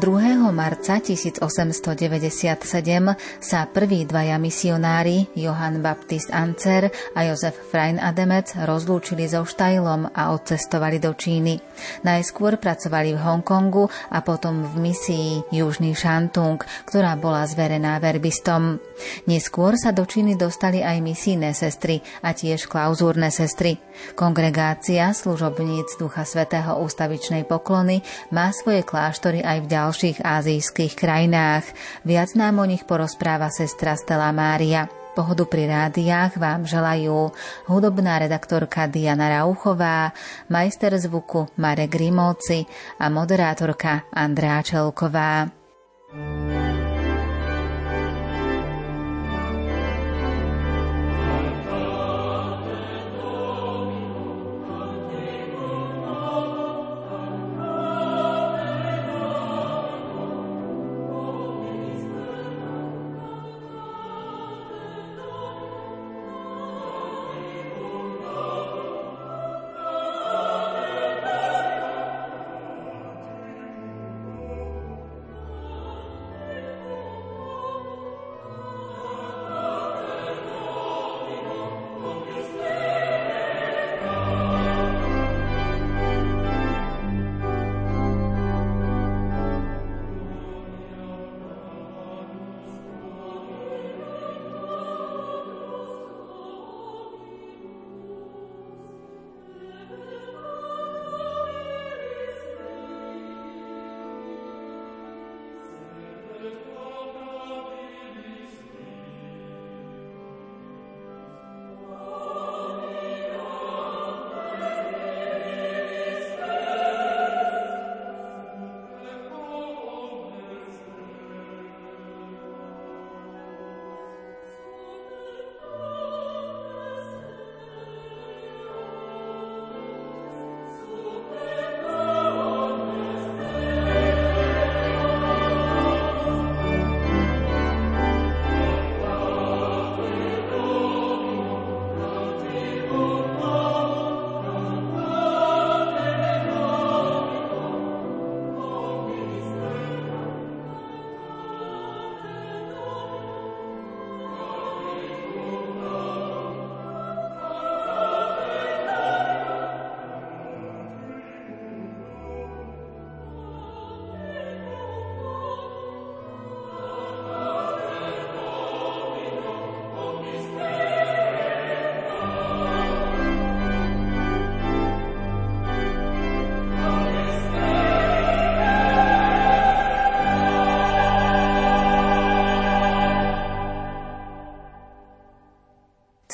2. marca 1897 sa prví dvaja misionári, Johann Baptist Ancer a Jozef Frein Ademec, rozlúčili so Štajlom a odcestovali do Číny. Najskôr pracovali v Hongkongu a potom v misii Južný Šantung, ktorá bola zverená verbistom. Neskôr sa do Číny dostali aj misijné sestry a tiež klauzúrne sestry. Kongregácia služobníc Ducha Svetého ústavičnej poklony má svoje kláštory aj v ďalších azijských krajinách. Viac nám o nich porozpráva sestra Stella Mária. Pohodu pri rádiách vám želajú hudobná redaktorka Diana Rauchová, majster zvuku Marek Grimovci a moderátorka Andrá Čelková. thank you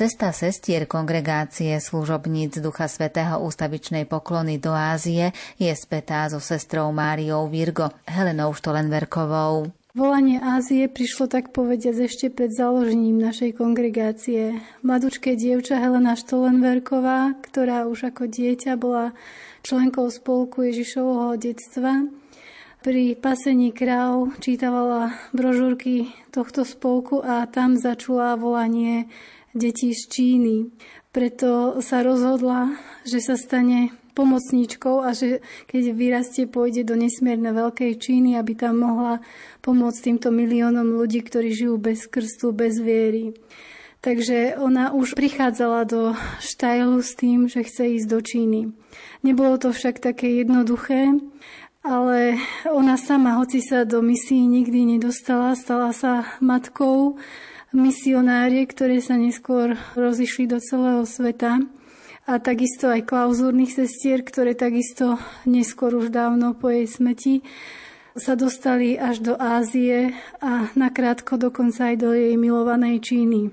Cesta sestier kongregácie služobníc Ducha Svetého ústavičnej poklony do Ázie je spätá so sestrou Máriou Virgo, Helenou Štolenverkovou. Volanie Ázie prišlo tak povediať ešte pred založením našej kongregácie. Mladučké dievča Helena Štolenverková, ktorá už ako dieťa bola členkou spolku Ježišovho detstva, pri pasení kráv čítavala brožúrky tohto spolku a tam začula volanie detí z Číny. Preto sa rozhodla, že sa stane pomocníčkou a že keď vyrastie, pôjde do nesmierne veľkej Číny, aby tam mohla pomôcť týmto miliónom ľudí, ktorí žijú bez krstu, bez viery. Takže ona už prichádzala do Štajlu s tým, že chce ísť do Číny. Nebolo to však také jednoduché, ale ona sama, hoci sa do misií nikdy nedostala, stala sa matkou misionári, ktoré sa neskôr rozišli do celého sveta a takisto aj klauzúrnych sestier, ktoré takisto neskôr už dávno po jej smeti sa dostali až do Ázie a nakrátko dokonca aj do jej milovanej Číny.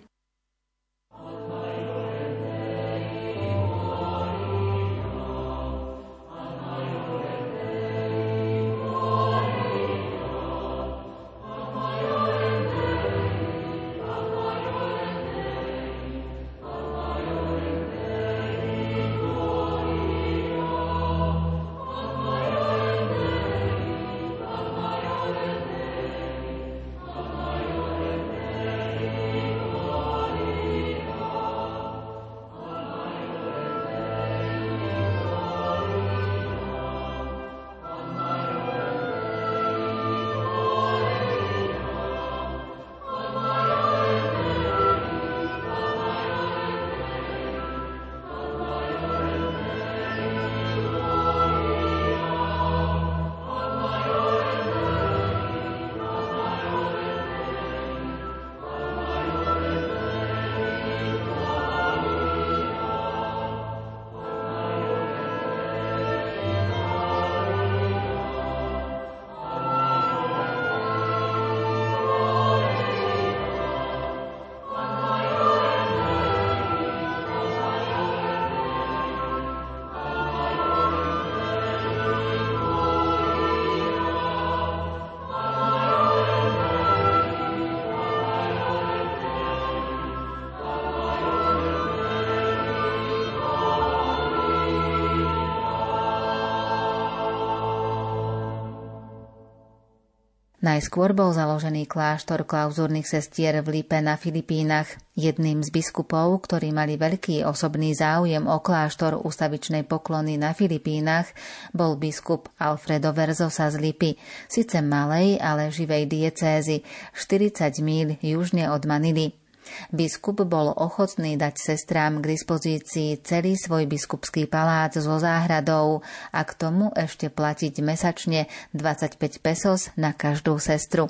Najskôr bol založený kláštor klauzúrnych sestier v Lipe na Filipínach. Jedným z biskupov, ktorí mali veľký osobný záujem o kláštor ústavičnej poklony na Filipínach, bol biskup Alfredo Verzosa z Lipy, síce malej, ale živej diecézy, 40 míl južne od Manily. Biskup bol ochotný dať sestrám k dispozícii celý svoj biskupský palác so záhradou a k tomu ešte platiť mesačne 25 pesos na každú sestru.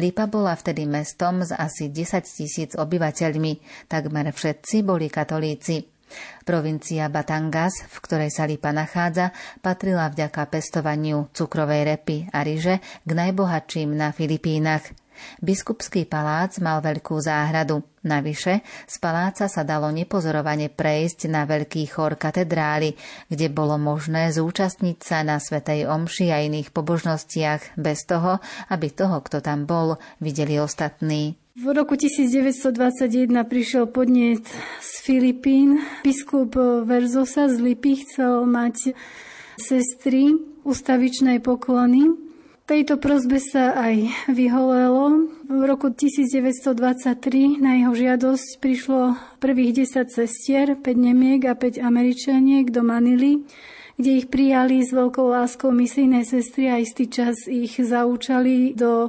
Lipa bola vtedy mestom s asi 10 tisíc obyvateľmi, takmer všetci boli katolíci. Provincia Batangas, v ktorej sa Lipa nachádza, patrila vďaka pestovaniu cukrovej repy a ryže k najbohatším na Filipínach. Biskupský palác mal veľkú záhradu. Navyše, z paláca sa dalo nepozorovane prejsť na veľký chór katedrály, kde bolo možné zúčastniť sa na Svetej Omši a iných pobožnostiach bez toho, aby toho, kto tam bol, videli ostatní. V roku 1921 prišiel podnet z Filipín. Biskup Verzosa z Lipy chcel mať sestry ustavičnej poklony Tejto prozbe sa aj vyholelo. V roku 1923 na jeho žiadosť prišlo prvých 10 cestier, 5 Nemiek a 5 Američaniek do Manily, kde ich prijali s veľkou láskou misijné sestry a istý čas ich zaučali do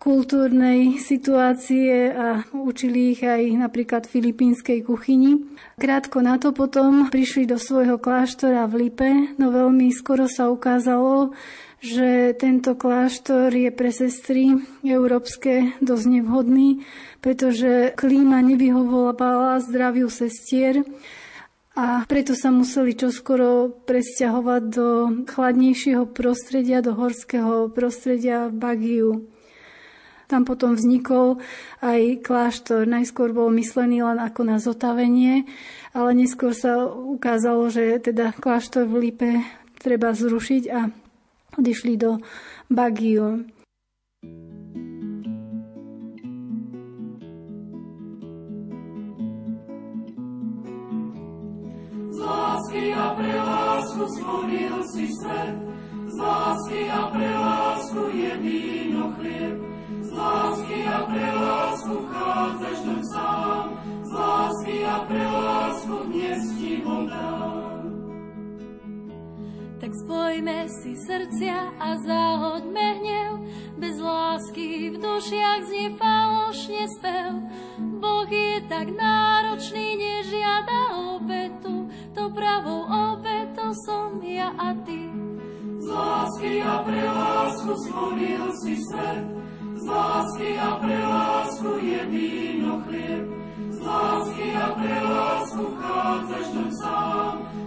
kultúrnej situácie a učili ich aj napríklad filipínskej kuchyni. Krátko na to potom prišli do svojho kláštora v Lipe, no veľmi skoro sa ukázalo, že tento kláštor je pre sestry európske dosť nevhodný, pretože klíma nevyhovovala zdraviu sestier a preto sa museli čoskoro presťahovať do chladnejšieho prostredia, do horského prostredia v Bagiu. Tam potom vznikol aj kláštor. Najskôr bol myslený len ako na zotavenie, ale neskôr sa ukázalo, že teda kláštor v Lipe treba zrušiť a odišli do Bagiu. Z lásky a pre lásku stvoril si z lásky a pre lásku je víno chlieb, z lásky a pre lásku vchádzaš do sám, z lásky a pre lásku dnes ti ho dám tak spojme si srdcia a zahoďme hnev. Bez lásky v dušiach znie falošne spev. Boh je tak náročný, nežiada obetu, to pravou obetou som ja a ty. Z lásky a pre lásku stvoril si svet, z lásky a pre lásku je víno chlieb, z lásky a pre lásku vchádzaš do sám,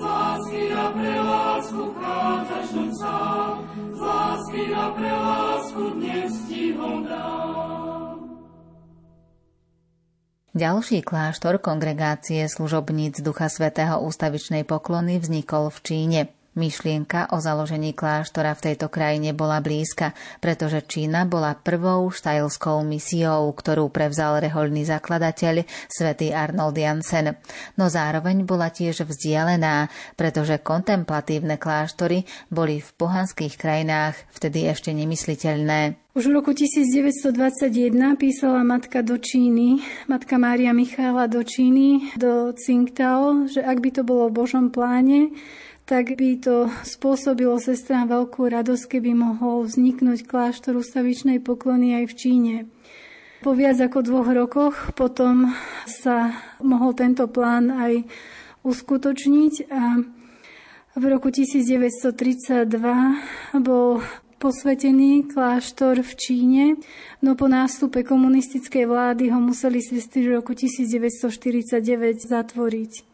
lásky a pre lásku vchádzaš do sám, z lásky a pre lásku dnes ti ho. Ďalší kláštor kongregácie služobníc Ducha Svetého ústavičnej poklony vznikol v Číne. Myšlienka o založení kláštora v tejto krajine bola blízka, pretože Čína bola prvou štajlskou misiou, ktorú prevzal rehoľný zakladateľ svätý Arnold Jansen. No zároveň bola tiež vzdialená, pretože kontemplatívne kláštory boli v pohanských krajinách vtedy ešte nemysliteľné. Už v roku 1921 písala matka do Číny, matka Mária Michála do Číny, do Tsingtao, že ak by to bolo v Božom pláne, tak by to spôsobilo sestrám veľkú radosť, keby mohol vzniknúť kláštor ustavičnej poklony aj v Číne. Po viac ako dvoch rokoch potom sa mohol tento plán aj uskutočniť a v roku 1932 bol posvetený kláštor v Číne, no po nástupe komunistickej vlády ho museli sestry v roku 1949 zatvoriť.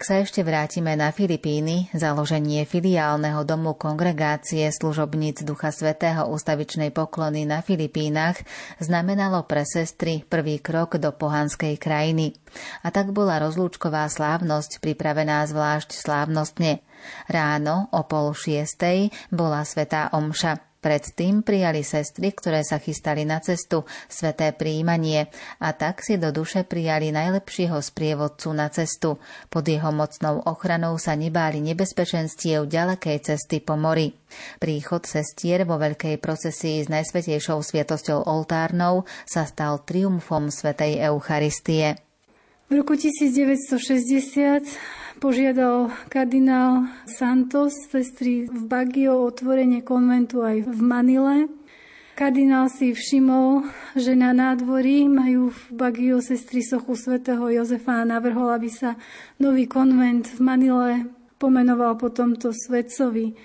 Ak sa ešte vrátime na Filipíny, založenie filiálneho domu kongregácie služobníc Ducha Svetého ústavičnej poklony na Filipínach znamenalo pre sestry prvý krok do pohanskej krajiny. A tak bola rozlúčková slávnosť pripravená zvlášť slávnostne. Ráno o pol šiestej bola svetá omša. Predtým prijali sestry, ktoré sa chystali na cestu, sveté príjmanie a tak si do duše prijali najlepšieho sprievodcu na cestu. Pod jeho mocnou ochranou sa nebáli nebezpečenstiev ďalekej cesty po mori. Príchod sestier vo veľkej procesii s najsvetejšou sviatosťou oltárnou sa stal triumfom svetej Eucharistie. V roku 1960 požiadal kardinál Santos sestry v Bagio o otvorenie konventu aj v Manile. Kardinál si všimol, že na nádvorí majú v Bagio sestry sochu svätého Jozefa a navrhol, aby sa nový konvent v Manile pomenoval po tomto svetcovi.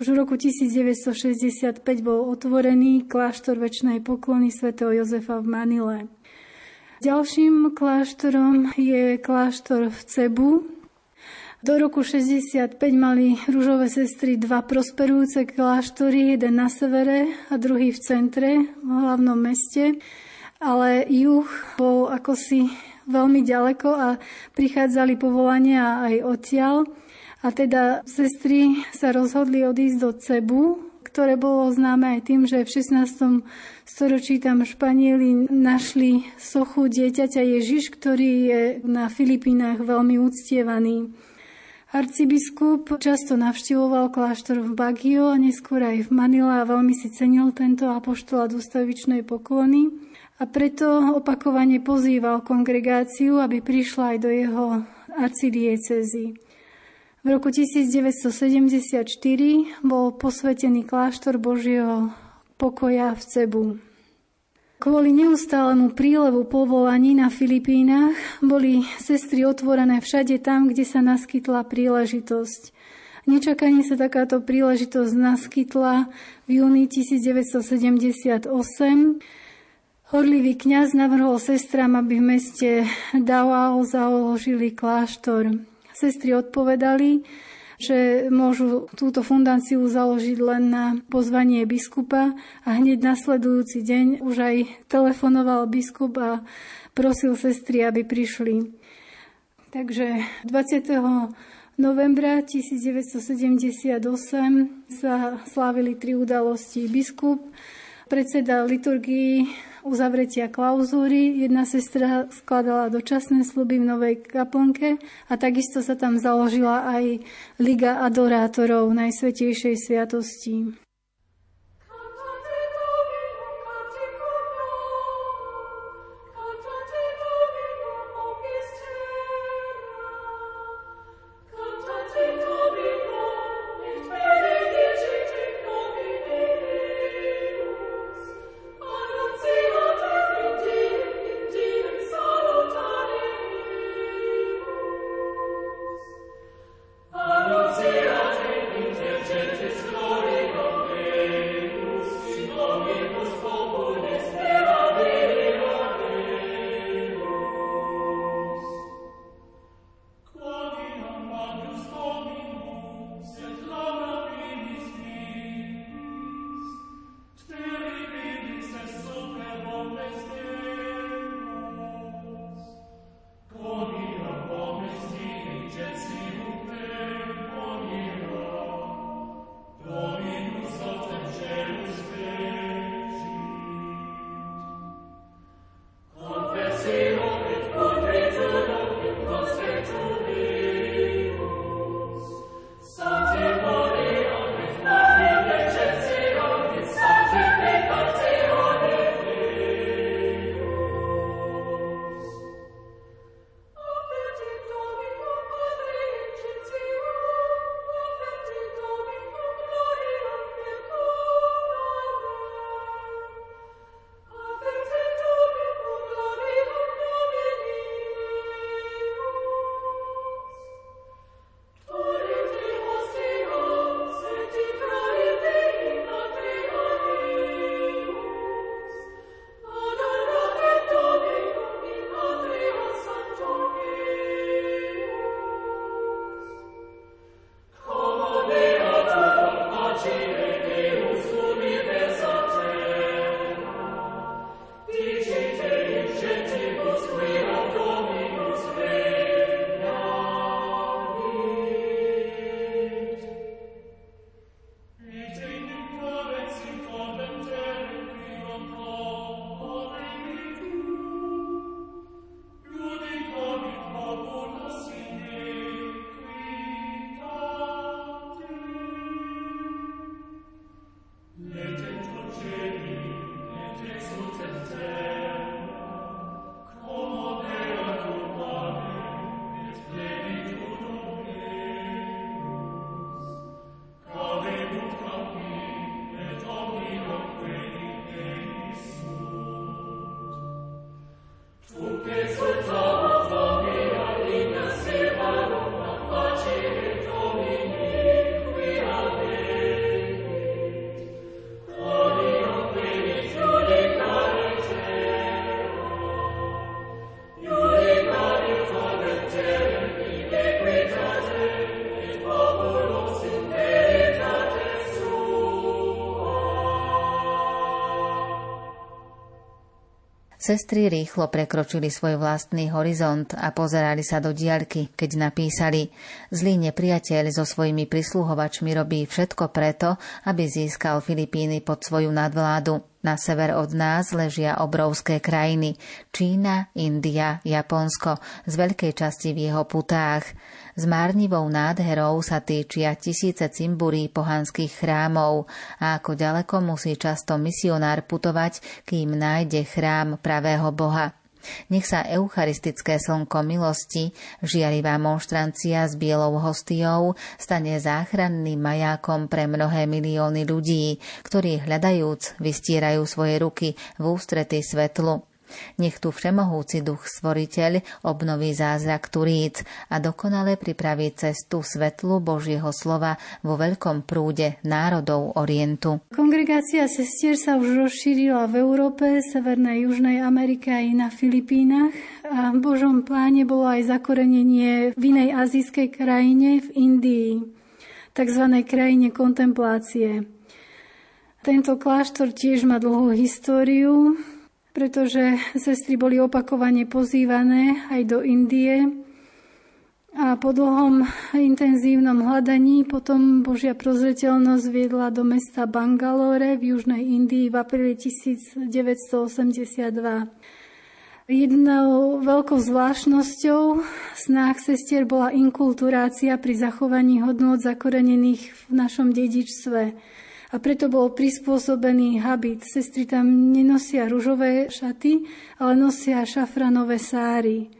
Už v roku 1965 bol otvorený kláštor väčšnej poklony svätého Jozefa v Manile. Ďalším kláštorom je kláštor v Cebu, do roku 65 mali rúžové sestry dva prosperujúce kláštory, jeden na severe a druhý v centre, v hlavnom meste. Ale juh bol ako si veľmi ďaleko a prichádzali povolania aj odtiaľ. A teda sestry sa rozhodli odísť do Cebu, ktoré bolo známe aj tým, že v 16. storočí tam Španieli našli sochu dieťaťa Ježiš, ktorý je na Filipínach veľmi uctievaný. Arcibiskup často navštivoval kláštor v Baguio a neskôr aj v Manila a veľmi si cenil tento apoštolát ústavičnej poklony a preto opakovane pozýval kongregáciu, aby prišla aj do jeho arcidiecezy. V roku 1974 bol posvetený kláštor Božieho pokoja v Cebu. Kvôli neustálemu prílevu povolaní na Filipínach boli sestry otvorené všade tam, kde sa naskytla príležitosť. Nečakane sa takáto príležitosť naskytla v júni 1978. Horlivý kňaz navrhol sestram, aby v meste Davao založili kláštor. Sestry odpovedali, že môžu túto fundáciu založiť len na pozvanie biskupa a hneď nasledujúci deň už aj telefonoval biskup a prosil sestry, aby prišli. Takže 20 novembra 1978 sa slávili tri udalosti. Biskup, predseda liturgii uzavretia klauzúry. Jedna sestra skladala dočasné sluby v novej kaplnke a takisto sa tam založila aj Liga adorátorov Najsvetejšej sviatosti. Sestry rýchlo prekročili svoj vlastný horizont a pozerali sa do diaľky, keď napísali Zlý nepriateľ so svojimi prisluhovačmi robí všetko preto, aby získal Filipíny pod svoju nadvládu. Na sever od nás ležia obrovské krajiny Čína, India, Japonsko, z veľkej časti v jeho putách. S márnivou nádherou sa týčia tisíce cimburí pohanských chrámov a ako ďaleko musí často misionár putovať, kým nájde chrám pravého Boha. Nech sa eucharistické slnko milosti, žiarivá monštrancia s bielou hostiou stane záchranným majákom pre mnohé milióny ľudí, ktorí hľadajúc vystierajú svoje ruky v ústrety svetlu. Nech tu všemohúci duch stvoriteľ obnoví zázrak Turíc a dokonale pripraví cestu svetlu Božieho slova vo veľkom prúde národov Orientu. Kongregácia sestier sa už rozšírila v Európe, Severnej Južnej Amerike aj na Filipínach a v Božom pláne bolo aj zakorenenie v inej azijskej krajine v Indii, tzv. krajine kontemplácie. Tento kláštor tiež má dlhú históriu pretože sestry boli opakovane pozývané aj do Indie a po dlhom intenzívnom hľadaní potom Božia prozreteľnosť viedla do mesta Bangalore v južnej Indii v apríli 1982. Jednou veľkou zvláštnosťou snách sestier bola inkulturácia pri zachovaní hodnôt zakorenených v našom dedičstve a preto bol prispôsobený habit. Sestry tam nenosia ružové šaty, ale nosia šafranové sáry.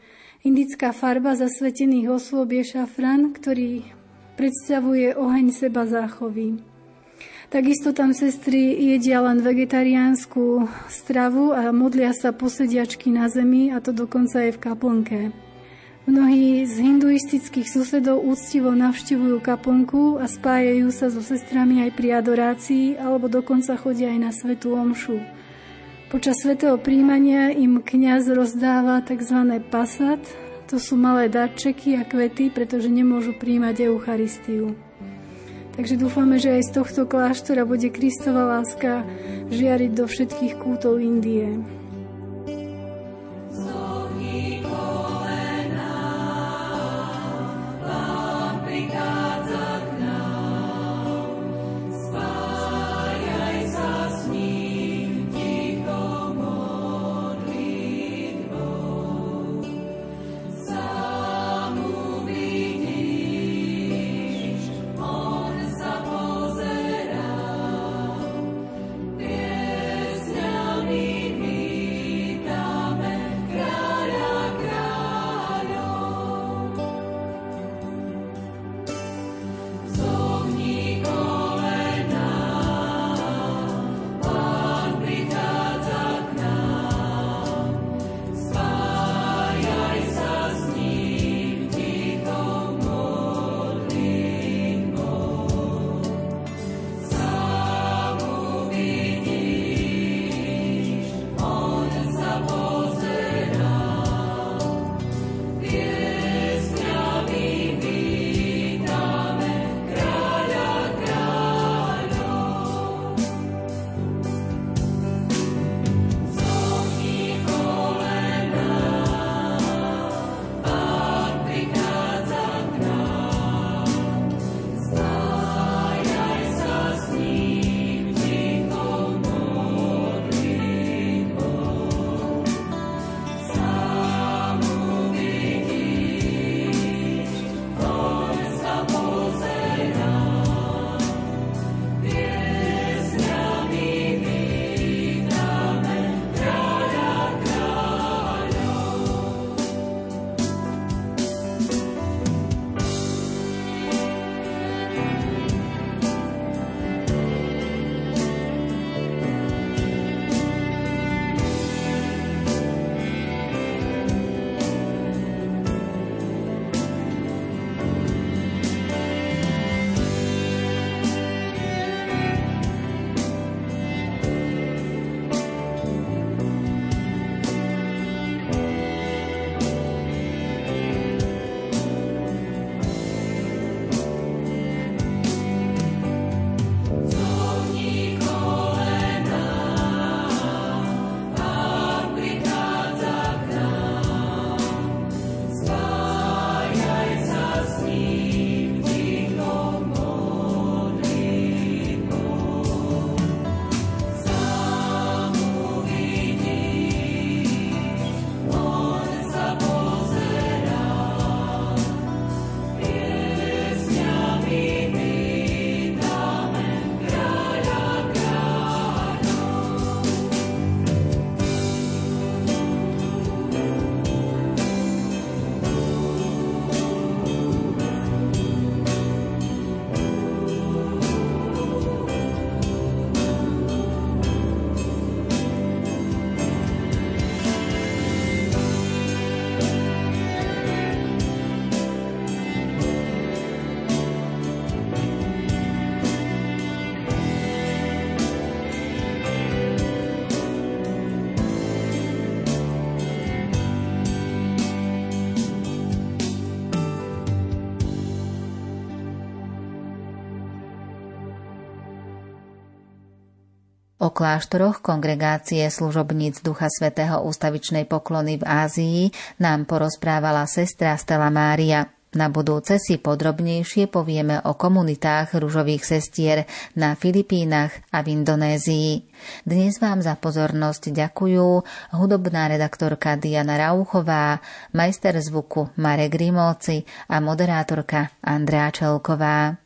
Indická farba zasvetených osôb je šafran, ktorý predstavuje oheň seba záchovy. Takisto tam sestry jedia len vegetariánsku stravu a modlia sa posediačky na zemi a to dokonca aj v kaplnke. Mnohí z hinduistických susedov úctivo navštevujú kaplnku a spájajú sa so sestrami aj pri adorácii alebo dokonca chodia aj na svetú omšu. Počas svetého príjmania im kňaz rozdáva tzv. pasat, to sú malé darčeky a kvety, pretože nemôžu príjmať Eucharistiu. Takže dúfame, že aj z tohto kláštora bude Kristova láska žiariť do všetkých kútov Indie. O kláštoroch kongregácie služobníc Ducha Svetého ústavičnej poklony v Ázii nám porozprávala sestra Stella Mária. Na budúce si podrobnejšie povieme o komunitách ružových sestier na Filipínach a v Indonézii. Dnes vám za pozornosť ďakujú hudobná redaktorka Diana Rauchová, majster zvuku Marek Rimóci a moderátorka Andrea Čelková.